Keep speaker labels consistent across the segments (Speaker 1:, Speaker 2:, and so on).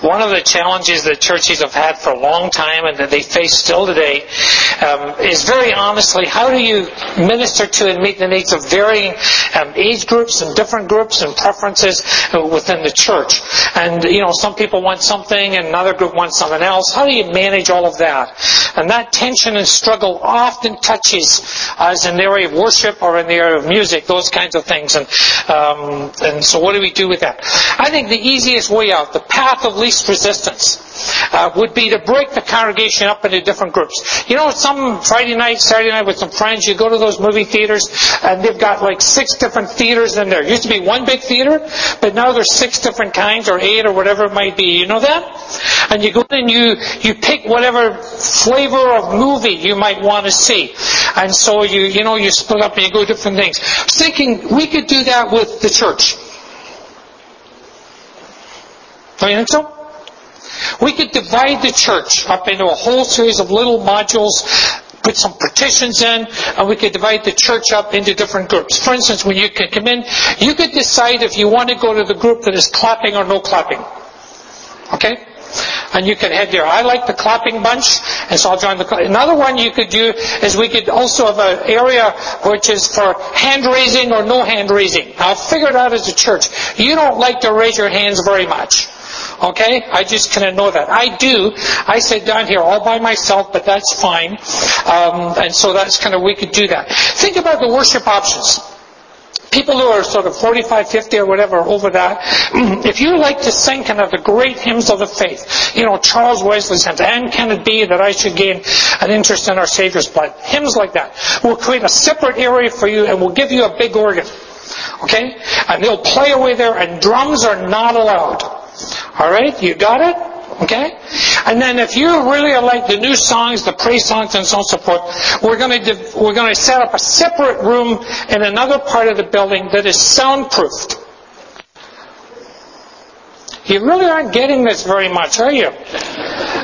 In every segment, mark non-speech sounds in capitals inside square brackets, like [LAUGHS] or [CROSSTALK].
Speaker 1: One of the challenges that churches have had for a long time and that they face still today um, is very honestly, how do you minister to and meet the needs of varying um, age groups and different groups and preferences within the church? And, you know, some people want something and another group wants something else. How do you manage all of that? And that tension and struggle often touches us in the area of worship or in the area of music, those kinds of things. And, um, and so what do we do with that? I think the easiest way out, the path of least resistance, uh, would be to break the congregation up into different groups. You know, some Friday night, Saturday night with some friends, you go to those movie theaters and they've got like six different theaters in there. Used to be one big theater, but now there's six different kinds or eight or whatever it might be. You know that? And you go in and you, you pick whatever flavor of movie you might want to see. And so you, you know, you split up and you go different things. I was thinking we could do that with the church. Don't you think so? We could divide the church up into a whole series of little modules, put some partitions in, and we could divide the church up into different groups. For instance, when you come in, you could decide if you want to go to the group that is clapping or no clapping. Okay? And you can head there. I like the clapping bunch, and so I'll join the. Another one you could do is we could also have an area which is for hand raising or no hand raising. Now, I've figured out as a church, you don't like to raise your hands very much. Okay? I just kind of know that. I do. I sit down here all by myself, but that's fine. Um, and so that's kind of, we could do that. Think about the worship options. People who are sort of 45, 50 or whatever over that, [CLEARS THROAT] if you like to sing kind of the great hymns of the faith, you know, Charles Wesley's hymns, and can it be that I should gain an interest in our Savior's blood? Hymns like that. We'll create a separate area for you and we'll give you a big organ. Okay? And they'll play away there and drums are not allowed. Alright? You got it? Okay? And then if you really like the new songs, the praise songs and so on and so forth, we're going to, we're going to set up a separate room in another part of the building that is soundproofed. You really aren't getting this very much, are you?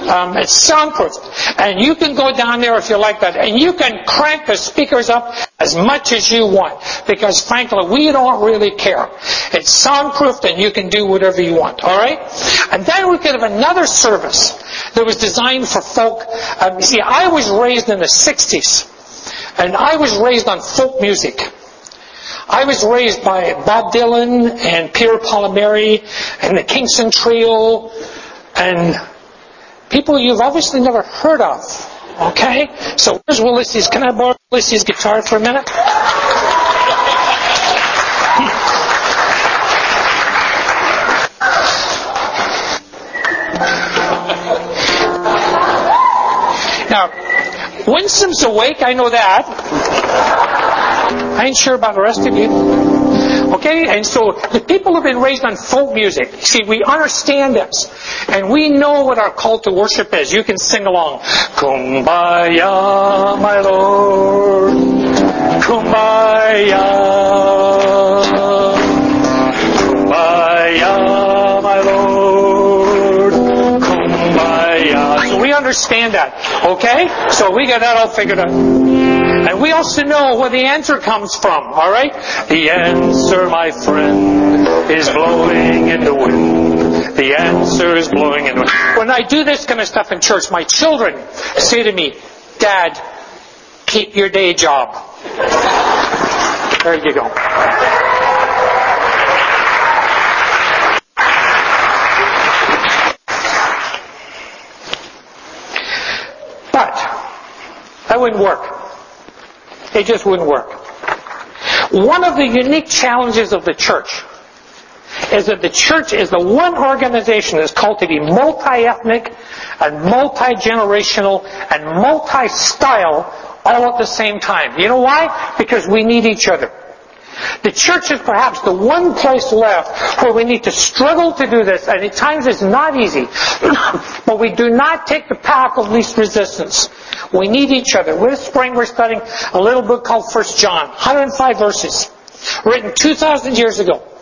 Speaker 1: Um, it's soundproof. And you can go down there if you like that. And you can crank the speakers up as much as you want. Because frankly, we don't really care. It's soundproofed and you can do whatever you want. Alright? And then we could have another service that was designed for folk. Um, see, I was raised in the 60s. And I was raised on folk music. I was raised by Bob Dylan and Peter, Paul and Mary and the Kingston Trio and people you've obviously never heard of. Okay? So where's Ulysses? Can I borrow Ulysses' guitar for a minute? now, Winsome's awake, I know that. I ain't sure about the rest of you. Okay? And so the people have been raised on folk music. See, we understand this. And we know what our call to worship is. You can sing along. Kumbaya, my Lord. Kumbaya. Kumbaya, my Lord. Kumbaya. So we understand that. Okay? So we got that all figured out. And we also know where the answer comes from, alright? The answer, my friend, is blowing in the wind. The answer is blowing in the wind. When I do this kind of stuff in church, my children say to me, Dad, keep your day job. There you go. But that wouldn't work. It just wouldn't work. One of the unique challenges of the church is that the church is the one organization that's called to be multi-ethnic and multi-generational and multi-style all at the same time. You know why? Because we need each other. The church is perhaps the one place left where we need to struggle to do this, and at times it's not easy. [CLEARS THROAT] but we do not take the path of least resistance. We need each other. This spring we're studying a little book called First John, 105 verses, written 2,000 years ago.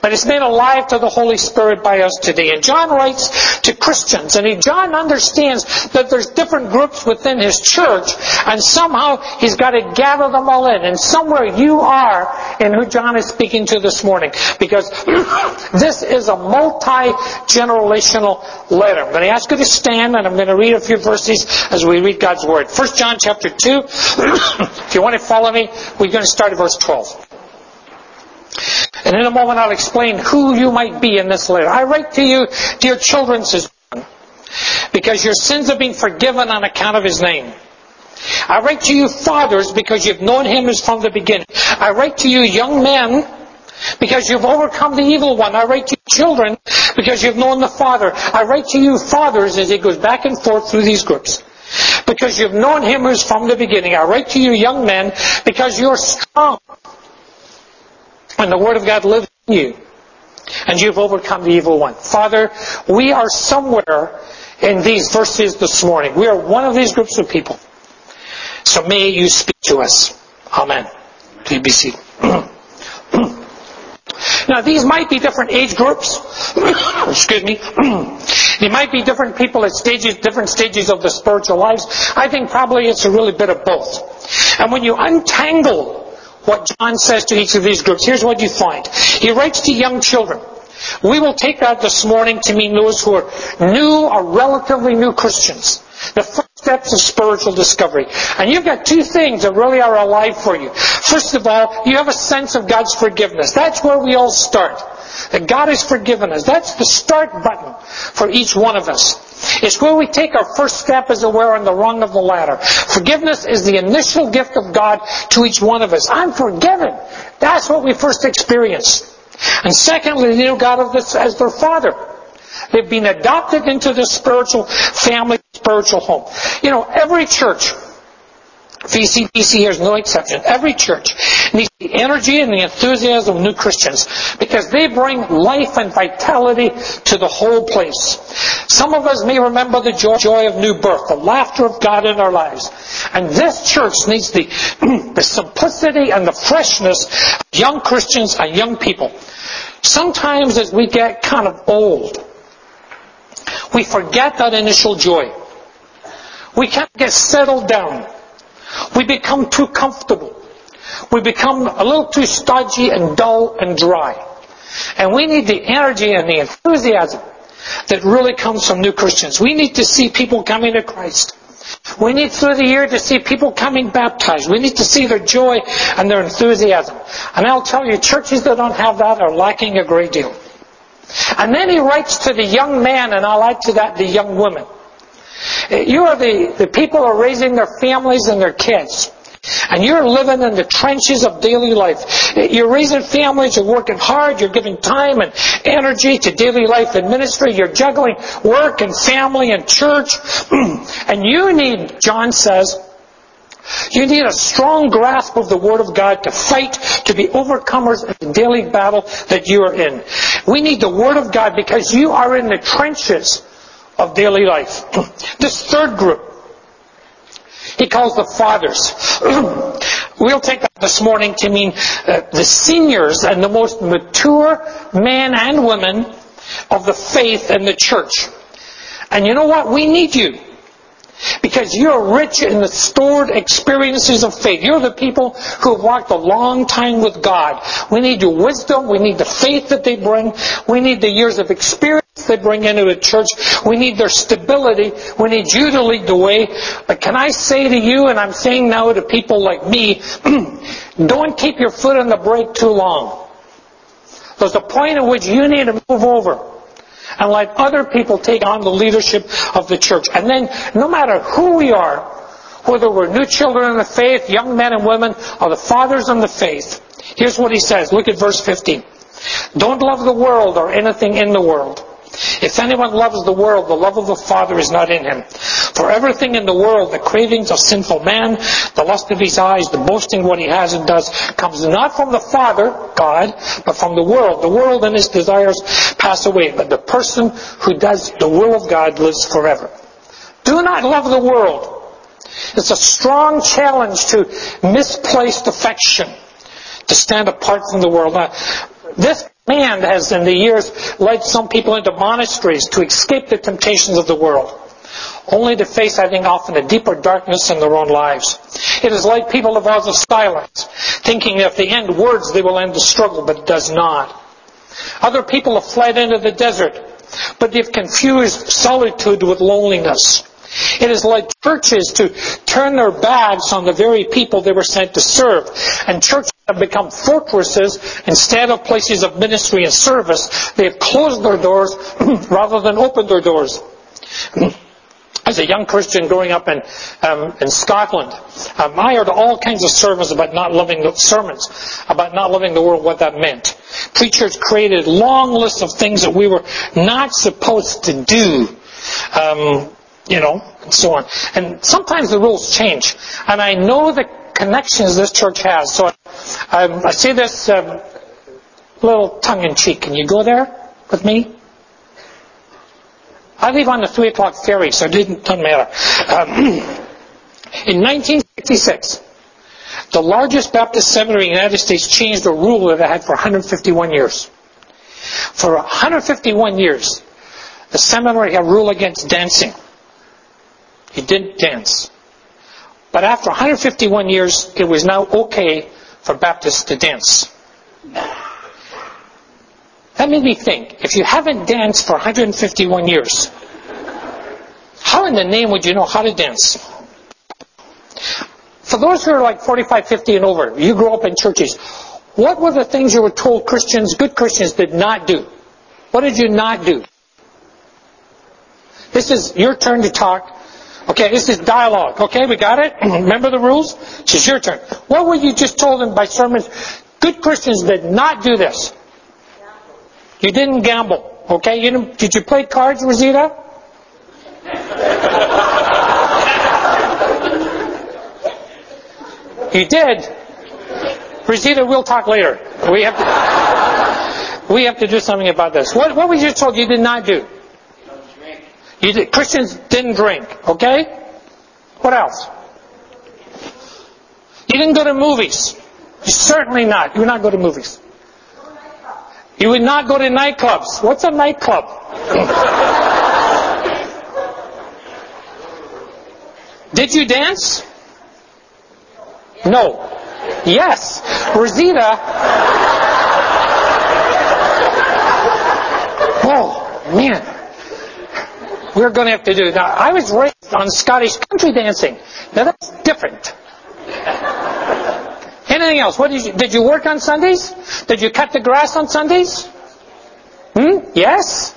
Speaker 1: But it's made alive to the Holy Spirit by us today. And John writes to Christians, and he, John understands that there's different groups within his church, and somehow he's got to gather them all in. And somewhere you are in who John is speaking to this morning, because [COUGHS] this is a multi-generational letter. I'm going to ask you to stand, and I'm going to read a few verses as we read God's Word. 1 John chapter 2, [COUGHS] if you want to follow me, we're going to start at verse 12. And in a moment I'll explain who you might be in this letter. I write to you, dear children, says John, because your sins have been forgiven on account of his name. I write to you, fathers, because you've known him as from the beginning. I write to you, young men, because you've overcome the evil one. I write to you, children, because you've known the Father. I write to you, fathers, as he goes back and forth through these groups. Because you've known him who's from the beginning. I write to you, young men, because you're strong and the Word of God lives in you. And you've overcome the evil one. Father, we are somewhere in these verses this morning. We are one of these groups of people. So may you speak to us. Amen. Please be seated. [CLEARS THROAT] now these might be different age groups. [CLEARS THROAT] Excuse me. [CLEARS THROAT] they might be different people at stages, different stages of the spiritual lives. I think probably it's a really bit of both. And when you untangle what John says to each of these groups. Here's what you find. He writes to young children. We will take that this morning to mean those who are new or relatively new Christians. The first steps of spiritual discovery. And you've got two things that really are alive for you. First of all, you have a sense of God's forgiveness. That's where we all start. That God has forgiven us. That's the start button for each one of us. It's where we take our first step, as it were, on the rung of the ladder. Forgiveness is the initial gift of God to each one of us. I'm forgiven. That's what we first experience. And secondly, they know God as their Father. They've been adopted into the spiritual family, spiritual home. You know, every church VCBC here is no exception. Every church needs the energy and the enthusiasm of new Christians because they bring life and vitality to the whole place. Some of us may remember the joy, joy of new birth, the laughter of God in our lives. And this church needs the, [CLEARS THROAT] the simplicity and the freshness of young Christians and young people. Sometimes as we get kind of old, we forget that initial joy. We can't get settled down. We become too comfortable. We become a little too stodgy and dull and dry. And we need the energy and the enthusiasm that really comes from new Christians. We need to see people coming to Christ. We need through the year to see people coming baptized. We need to see their joy and their enthusiasm. And I'll tell you, churches that don't have that are lacking a great deal. And then he writes to the young man, and I'll add to that the young woman. You are the, the people who are raising their families and their kids. And you're living in the trenches of daily life. You're raising families, you're working hard, you're giving time and energy to daily life and ministry, you're juggling work and family and church. [CLEARS THROAT] and you need, John says, you need a strong grasp of the Word of God to fight, to be overcomers in the daily battle that you are in. We need the Word of God because you are in the trenches of daily life. This third group, he calls the fathers. [CLEARS THROAT] we'll take that this morning to mean uh, the seniors and the most mature men and women of the faith and the church. And you know what? We need you. Because you're rich in the stored experiences of faith. You're the people who have walked a long time with God. We need your wisdom. We need the faith that they bring. We need the years of experience they bring into the church. We need their stability. We need you to lead the way. But can I say to you, and I'm saying now to people like me, [CLEARS THROAT] don't keep your foot on the brake too long. There's a point at which you need to move over and let other people take on the leadership of the church. And then, no matter who we are, whether we're new children in the faith, young men and women, or the fathers in the faith, here's what he says. Look at verse 15. Don't love the world or anything in the world. If anyone loves the world, the love of the Father is not in him. For everything in the world, the cravings of sinful man, the lust of his eyes, the boasting what he has and does, comes not from the Father, God, but from the world. The world and its desires pass away, but the person who does the will of God lives forever. Do not love the world. It's a strong challenge to misplaced affection, to stand apart from the world. Now, this Man has in the years led some people into monasteries to escape the temptations of the world, only to face, I think, often a deeper darkness in their own lives. It is like people of vows of silence, thinking if they end words, they will end the struggle, but it does not. Other people have fled into the desert, but they've confused solitude with loneliness. It is like churches to turn their backs on the very people they were sent to serve. And churches have become fortresses instead of places of ministry and service. They have closed their doors [CLEARS THROAT] rather than opened their doors. [CLEARS THROAT] As a young Christian growing up in um, in Scotland, um, I heard all kinds of sermons about not loving the sermons about not loving the world, what that meant. Preachers created long lists of things that we were not supposed to do. Um, you know, and so on. And sometimes the rules change. And I know the connections this church has. So I, um, I say this um, little tongue in cheek. Can you go there with me? I leave on the 3 o'clock ferry, so it didn't, doesn't matter. Um, [CLEARS THROAT] in 1966, the largest Baptist seminary in the United States changed a rule that it had for 151 years. For 151 years, the seminary had a rule against dancing. He didn't dance. But after 151 years, it was now okay for Baptists to dance. That made me think, if you haven't danced for 151 years, how in the name would you know how to dance? For those who are like 45, 50 and over, you grew up in churches, what were the things you were told Christians, good Christians, did not do? What did you not do? This is your turn to talk. Okay, this is dialogue. Okay, we got it? [CLEARS THROAT] Remember the rules? It's your turn. What were you just told them by sermons? Good Christians did not do this. You didn't gamble. Okay, you didn't, did you play cards, Rosita? [LAUGHS] you did. Rosita, we'll talk later. We have to, we have to do something about this. What, what was you told you did not do? Did, Christians didn't drink, okay? What else? You didn't go to movies. Certainly not. You would not go to movies. You would not go to nightclubs. What's a nightclub? [LAUGHS] Did you dance? No. Yes. Rosita. [LAUGHS] Oh, man we're going to have to do. Now, I was raised on Scottish country dancing. Now that's different. Anything else? What did you, did you work on Sundays? Did you cut the grass on Sundays? Hmm? Yes?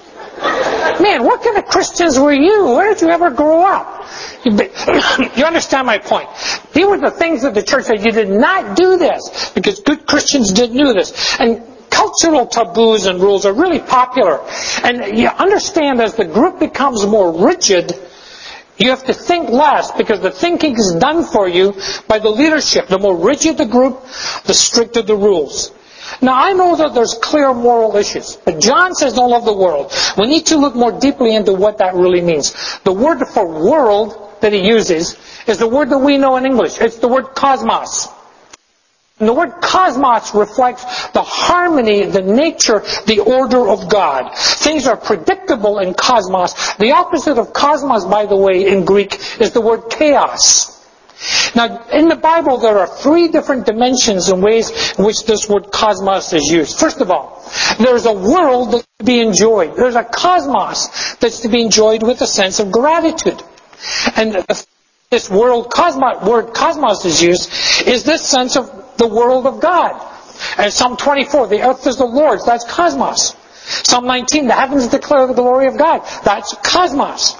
Speaker 1: Man, what kind of Christians were you? Where did you ever grow up? You understand my point. These were the things that the church said, you did not do this because good Christians didn't do this. And cultural taboos and rules are really popular. And you understand as the group becomes more rigid, you have to think less because the thinking is done for you by the leadership. The more rigid the group, the stricter the rules. Now I know that there's clear moral issues, but John says don't love the world. We need to look more deeply into what that really means. The word for world that he uses is the word that we know in English. It's the word cosmos. And the word cosmos reflects the harmony, the nature, the order of God. Things are predictable in cosmos. The opposite of cosmos, by the way, in Greek is the word chaos. Now, in the Bible, there are three different dimensions and ways in which this word cosmos is used. First of all, there's a world that's to be enjoyed. There's a cosmos that's to be enjoyed with a sense of gratitude. And this world cosmos, word cosmos is used is this sense of the world of God. And Psalm 24, the earth is the Lord's, that's cosmos. Psalm 19, the heavens declare the glory of God, that's cosmos.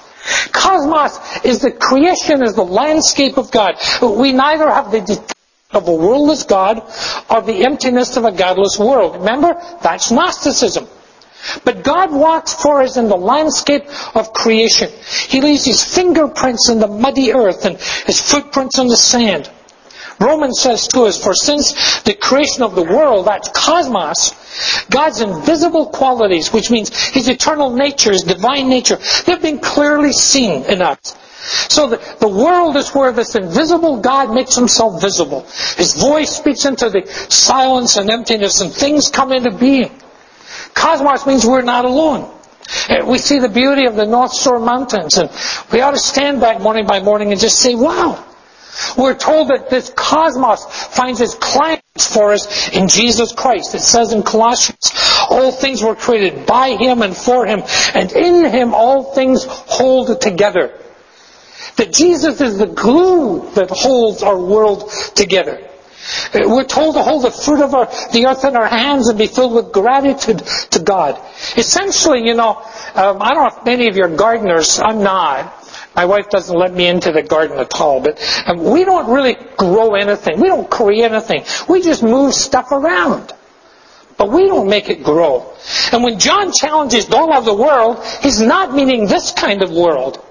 Speaker 1: Cosmos is the creation, is the landscape of God. We neither have the of a worldless God or the emptiness of a godless world. Remember, that's Gnosticism. But God walks for us in the landscape of creation. He leaves his fingerprints in the muddy earth and his footprints in the sand. Romans says to us, for since the creation of the world, that's cosmos, God's invisible qualities, which means His eternal nature, His divine nature, they've been clearly seen in us. So the, the world is where this invisible God makes Himself visible. His voice speaks into the silence and emptiness and things come into being. Cosmos means we're not alone. We see the beauty of the North Shore Mountains, and we ought to stand back morning by morning and just say, wow. We're told that this cosmos finds its climax for us in Jesus Christ. It says in Colossians, all things were created by Him and for Him, and in Him all things hold together. That Jesus is the glue that holds our world together. We're told to hold the fruit of our, the earth in our hands and be filled with gratitude to God. Essentially, you know, um, I don't know if many of you are gardeners. I'm not. My wife doesn't let me into the garden at all, but um, we don't really grow anything. We don't create anything. We just move stuff around. But we don't make it grow. And when John challenges don't love the world, he's not meaning this kind of world.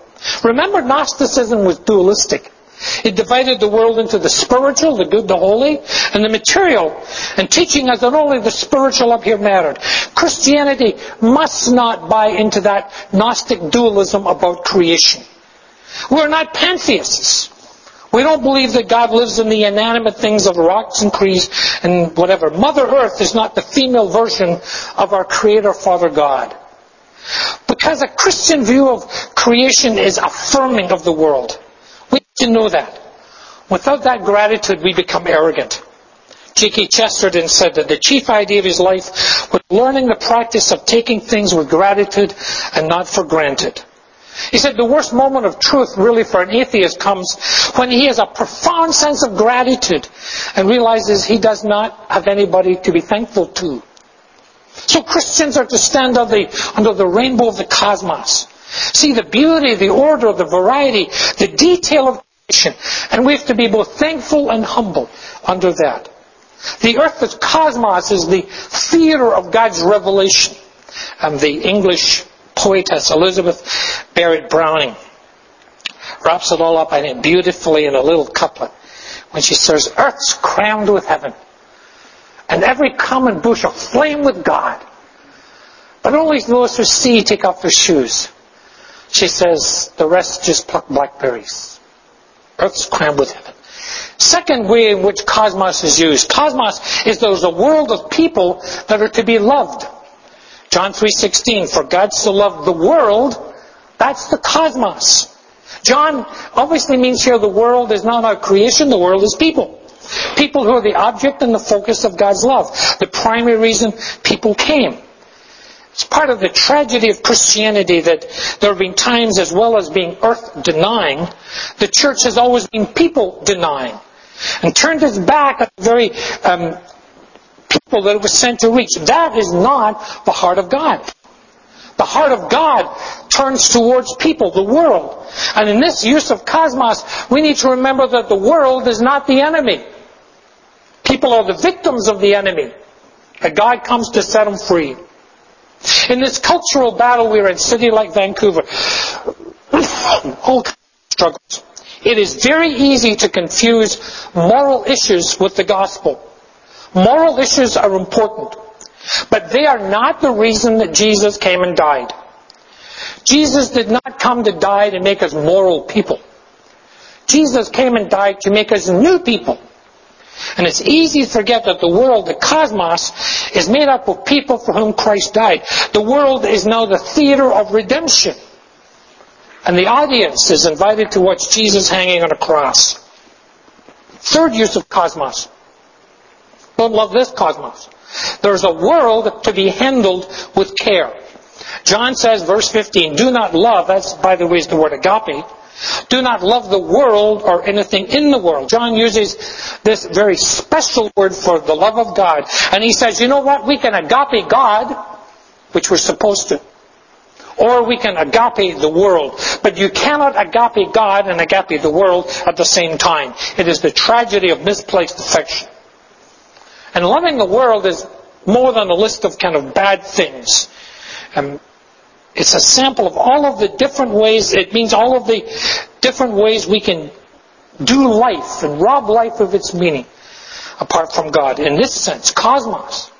Speaker 1: Remember, Gnosticism was dualistic. It divided the world into the spiritual, the good, the holy, and the material, and teaching us that only the spiritual up here mattered. Christianity must not buy into that Gnostic dualism about creation. We're not pantheists. We don't believe that God lives in the inanimate things of rocks and trees and whatever. Mother Earth is not the female version of our Creator Father God. Because a Christian view of creation is affirming of the world. We need to know that. Without that gratitude, we become arrogant. G.K. Chesterton said that the chief idea of his life was learning the practice of taking things with gratitude and not for granted. He said the worst moment of truth really for an atheist comes when he has a profound sense of gratitude and realizes he does not have anybody to be thankful to. So Christians are to stand under the, under the rainbow of the cosmos. See the beauty, the order, the variety, the detail of creation. And we have to be both thankful and humble under that. The earth, the cosmos, is the theater of God's revelation. And the English poetess Elizabeth Barrett Browning wraps it all up in it beautifully in a little couplet when she says, Earth's crammed with heaven, and every common bush aflame with God. But only those who see take off their shoes. She says, the rest just pluck blackberries. Earth's crammed with heaven. Second way in which cosmos is used. Cosmos is there's a world of people that are to be loved. John 3.16, for God so loved the world, that's the cosmos. John obviously means here the world is not our creation, the world is people. People who are the object and the focus of God's love. The primary reason people came. It's part of the tragedy of Christianity that there have been times as well as being earth denying, the church has always been people denying. And turned its back on the very um, people that it was sent to reach. That is not the heart of God. The heart of God turns towards people, the world. And in this use of cosmos, we need to remember that the world is not the enemy. People are the victims of the enemy. That God comes to set them free. In this cultural battle we're in, city like Vancouver, [COUGHS] of struggles. It is very easy to confuse moral issues with the gospel. Moral issues are important, but they are not the reason that Jesus came and died. Jesus did not come to die to make us moral people. Jesus came and died to make us new people. And it's easy to forget that the world, the cosmos, is made up of people for whom Christ died. The world is now the theater of redemption. And the audience is invited to watch Jesus hanging on a cross. Third use of cosmos. Don't love this cosmos. There's a world to be handled with care. John says, verse 15, do not love, that's by the way is the word agape, do not love the world or anything in the world. John uses this very special word for the love of God. And he says, you know what? We can agape God, which we're supposed to. Or we can agape the world. But you cannot agape God and agape the world at the same time. It is the tragedy of misplaced affection. And loving the world is more than a list of kind of bad things. It's a sample of all of the different ways, it means all of the different ways we can do life and rob life of its meaning apart from God. In this sense, cosmos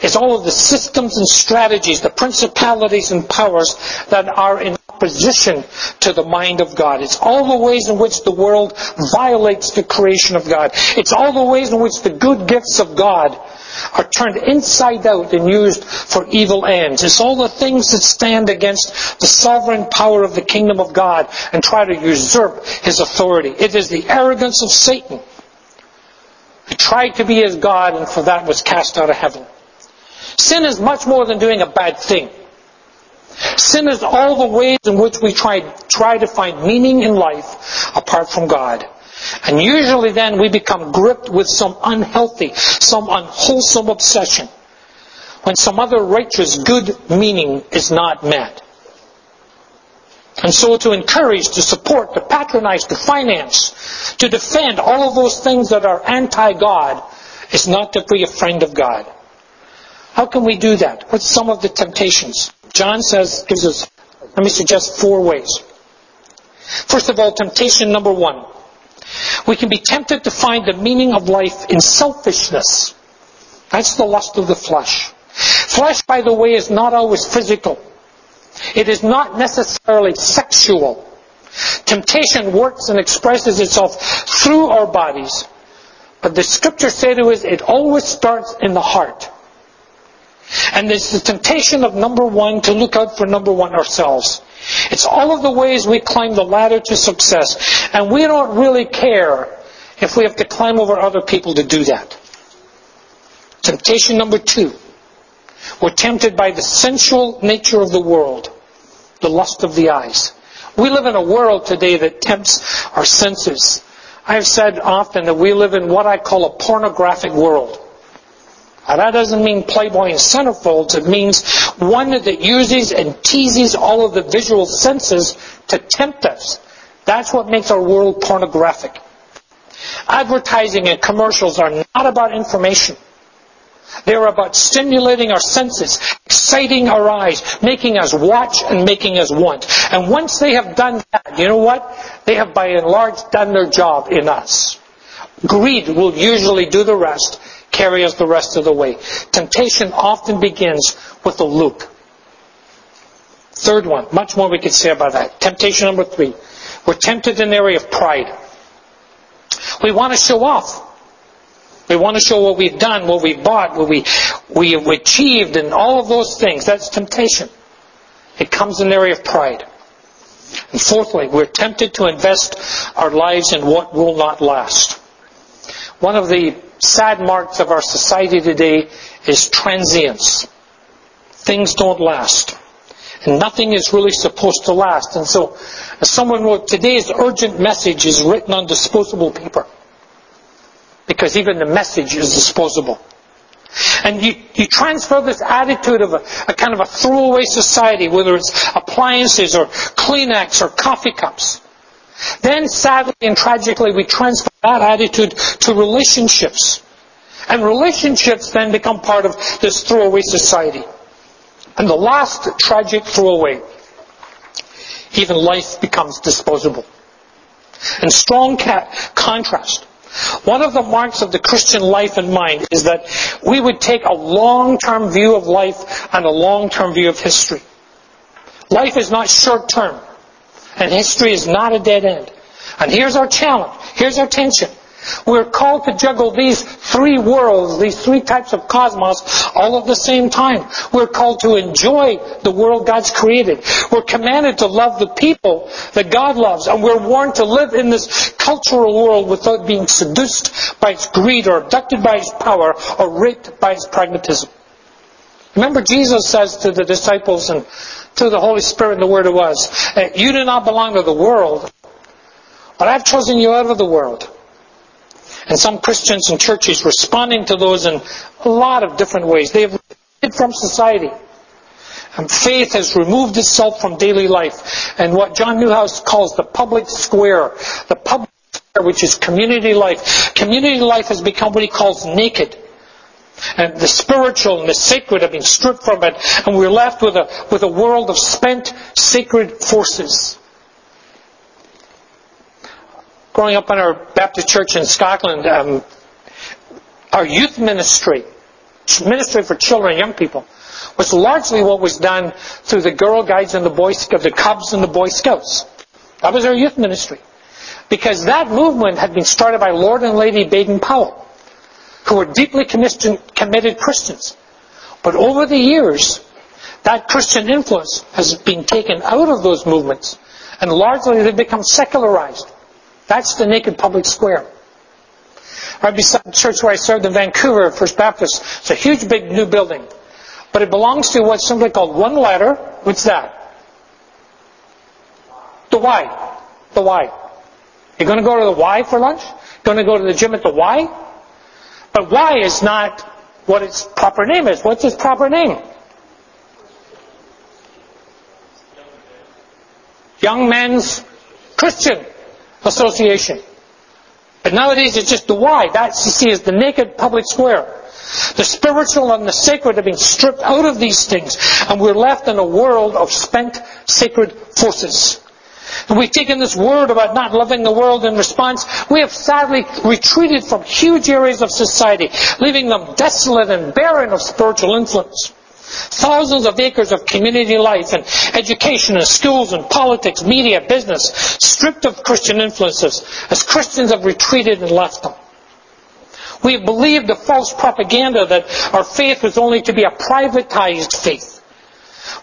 Speaker 1: is all of the systems and strategies, the principalities and powers that are in opposition to the mind of God. It's all the ways in which the world violates the creation of God. It's all the ways in which the good gifts of God are turned inside out and used for evil ends. It's all the things that stand against the sovereign power of the kingdom of God and try to usurp his authority. It is the arrogance of Satan who tried to be as God and for that was cast out of heaven. Sin is much more than doing a bad thing. Sin is all the ways in which we try, try to find meaning in life apart from God. And usually then we become gripped with some unhealthy, some unwholesome obsession when some other righteous good meaning is not met. And so to encourage, to support, to patronize, to finance, to defend all of those things that are anti-God is not to be a friend of God. How can we do that? What's some of the temptations? John says, gives us, let me suggest four ways. First of all, temptation number one. We can be tempted to find the meaning of life in selfishness. That's the lust of the flesh. Flesh, by the way, is not always physical. It is not necessarily sexual. Temptation works and expresses itself through our bodies. But the scripture say to us, it always starts in the heart. And there's the temptation of number one to look out for number one ourselves. It's all of the ways we climb the ladder to success. And we don't really care if we have to climb over other people to do that. Temptation number two. We're tempted by the sensual nature of the world, the lust of the eyes. We live in a world today that tempts our senses. I have said often that we live in what I call a pornographic world. Now that doesn't mean Playboy and centerfolds. It means one that uses and teases all of the visual senses to tempt us. That's what makes our world pornographic. Advertising and commercials are not about information. They're about stimulating our senses, exciting our eyes, making us watch and making us want. And once they have done that, you know what? They have by and large done their job in us. Greed will usually do the rest, carry us the rest of the way. Temptation often begins with a look. Third one, much more we could say about that. Temptation number three. We're tempted in the area of pride. We want to show off. We want to show what we've done, what we've bought, what we, we have achieved, and all of those things. That's temptation. It comes in the area of pride. And fourthly, we're tempted to invest our lives in what will not last. One of the sad marks of our society today is transience. Things don't last. And nothing is really supposed to last. And so, as someone wrote, today's urgent message is written on disposable paper because even the message is disposable. And you, you transfer this attitude of a, a, kind of a throwaway society, whether it's appliances or Kleenex or coffee cups. Then sadly and tragically we transfer that attitude to relationships. And relationships then become part of this throwaway society. And the last tragic throwaway, even life becomes disposable. In strong ca- contrast, one of the marks of the Christian life and mind is that we would take a long-term view of life and a long-term view of history. Life is not short-term, and history is not a dead end. And here's our challenge. Here's our tension. We're called to juggle these three worlds, these three types of cosmos, all at the same time. We're called to enjoy the world God's created. We're commanded to love the people that God loves, and we're warned to live in this cultural world without being seduced by its greed or abducted by its power or raped by its pragmatism. Remember Jesus says to the disciples and to the Holy Spirit and the Word it was, eh, you do not belong to the world, but I've chosen you out of the world. And some Christians and churches responding to those in a lot of different ways. They have hid from society. And faith has removed itself from daily life. And what John Neuhaus calls the public square, the public square, which is community life. Community life has become what he calls naked. And the spiritual and the sacred have been stripped from it, and we're left with a, with a world of spent sacred forces growing up in our Baptist church in Scotland, um, our youth ministry, ministry for children and young people, was largely what was done through the Girl Guides and the Boy Scouts, the Cubs and the Boy Scouts. That was our youth ministry. Because that movement had been started by Lord and Lady Baden Powell, who were deeply committed Christians. But over the years, that Christian influence has been taken out of those movements, and largely they've become secularized. That's the naked public square. Right beside the church where I served in Vancouver, First Baptist, it's a huge big new building. But it belongs to what's simply called one letter. What's that? The Y. The Y. You're going to go to the Y for lunch? Going to go to the gym at the Y? But Y is not what its proper name is. What's its proper name? Young Men's Christian Association. But nowadays it's just the Y. That you see is the naked public square. The spiritual and the sacred have been stripped out of these things, and we're left in a world of spent sacred forces. And we've taken this word about not loving the world in response. We have sadly retreated from huge areas of society, leaving them desolate and barren of spiritual influence. Thousands of acres of community life and education and schools and politics, media, business, stripped of Christian influences as Christians have retreated and left them. We have believed the false propaganda that our faith was only to be a privatized faith.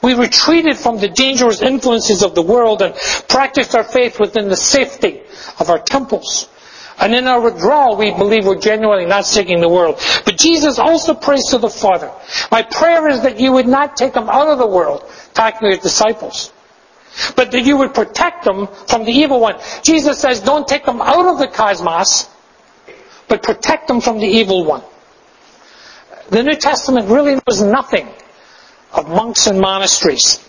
Speaker 1: We retreated from the dangerous influences of the world and practiced our faith within the safety of our temples. And in our withdrawal, we believe we're genuinely not seeking the world. But Jesus also prays to the Father. My prayer is that you would not take them out of the world, talking to his disciples, but that you would protect them from the evil one. Jesus says, don't take them out of the cosmos, but protect them from the evil one. The New Testament really knows nothing of monks and monasteries.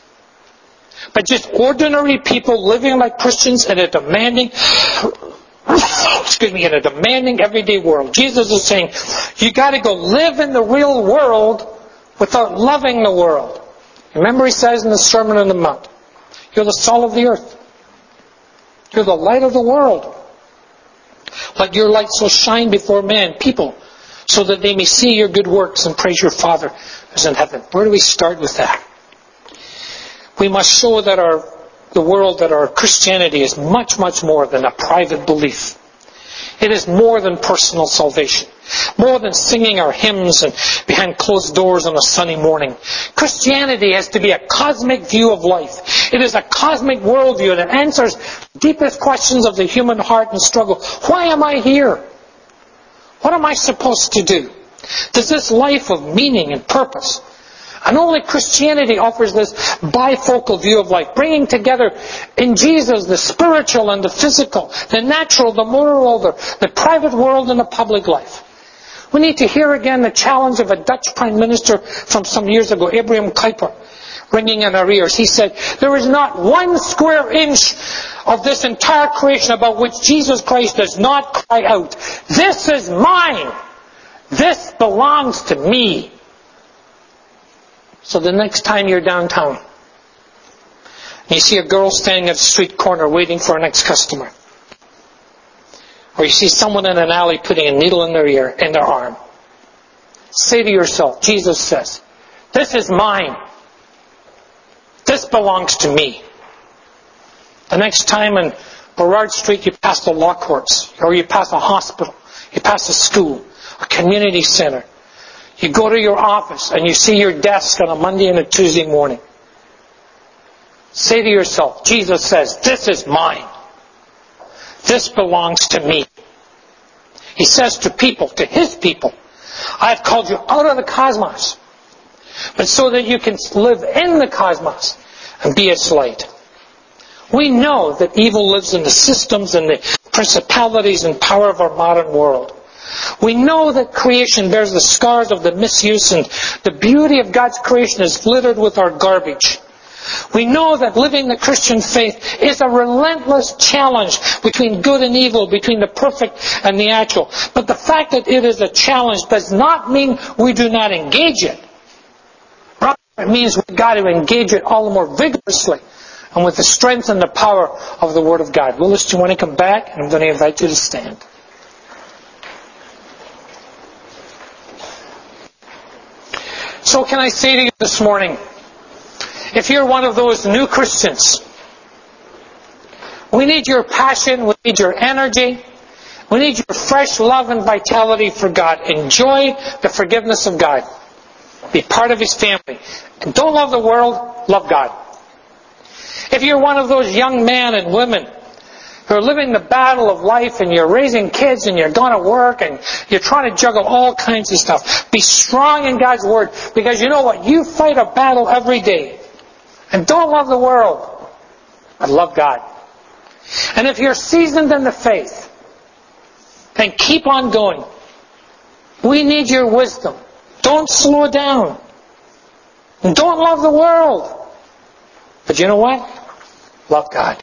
Speaker 1: But just ordinary people living like Christians in a demanding, excuse me, in a demanding everyday world. Jesus is saying, you gotta go live in the real world without loving the world. Remember he says in the Sermon on the Mount, you're the salt of the earth. You're the light of the world. Let your light so shine before men, people, so that they may see your good works and praise your Father who's in heaven. Where do we start with that? We must show that our, the world that our Christianity is much, much more than a private belief. It is more than personal salvation. More than singing our hymns and behind closed doors on a sunny morning. Christianity has to be a cosmic view of life. It is a cosmic worldview that answers deepest questions of the human heart and struggle. Why am I here? What am I supposed to do? Does this life of meaning and purpose? And only Christianity offers this bifocal view of life, bringing together in Jesus the spiritual and the physical, the natural, the moral, the, the private world and the public life. We need to hear again the challenge of a Dutch Prime Minister from some years ago, Abraham Kuyper, ringing in our ears. He said, there is not one square inch of this entire creation about which Jesus Christ does not cry out, this is mine! This belongs to me! So the next time you're downtown, you see a girl standing at the street corner waiting for her next customer, or you see someone in an alley putting a needle in their ear, in their arm, say to yourself, Jesus says, this is mine. This belongs to me. The next time in Burrard Street you pass the law courts, or you pass a hospital, you pass a school, a community center, you go to your office and you see your desk on a Monday and a Tuesday morning. Say to yourself, Jesus says, this is mine. This belongs to me. He says to people, to his people, I have called you out of the cosmos, but so that you can live in the cosmos and be its light. We know that evil lives in the systems and the principalities and power of our modern world. We know that creation bears the scars of the misuse and the beauty of God's creation is littered with our garbage. We know that living the Christian faith is a relentless challenge between good and evil, between the perfect and the actual. But the fact that it is a challenge does not mean we do not engage it. It means we've got to engage it all the more vigorously and with the strength and the power of the Word of God. Willis, do you want to come back? I'm going to invite you to stand. So can I say to you this morning, if you're one of those new Christians, we need your passion, we need your energy, We need your fresh love and vitality for God. Enjoy the forgiveness of God. Be part of His family. And don't love the world, love God. If you're one of those young men and women who are living the battle of life and you're raising kids and you're going to work and you're trying to juggle all kinds of stuff, be strong in God's Word because you know what? You fight a battle every day. And don't love the world, but love God. And if you're seasoned in the faith, then keep on going. We need your wisdom. Don't slow down. And don't love the world. But you know what? Love God.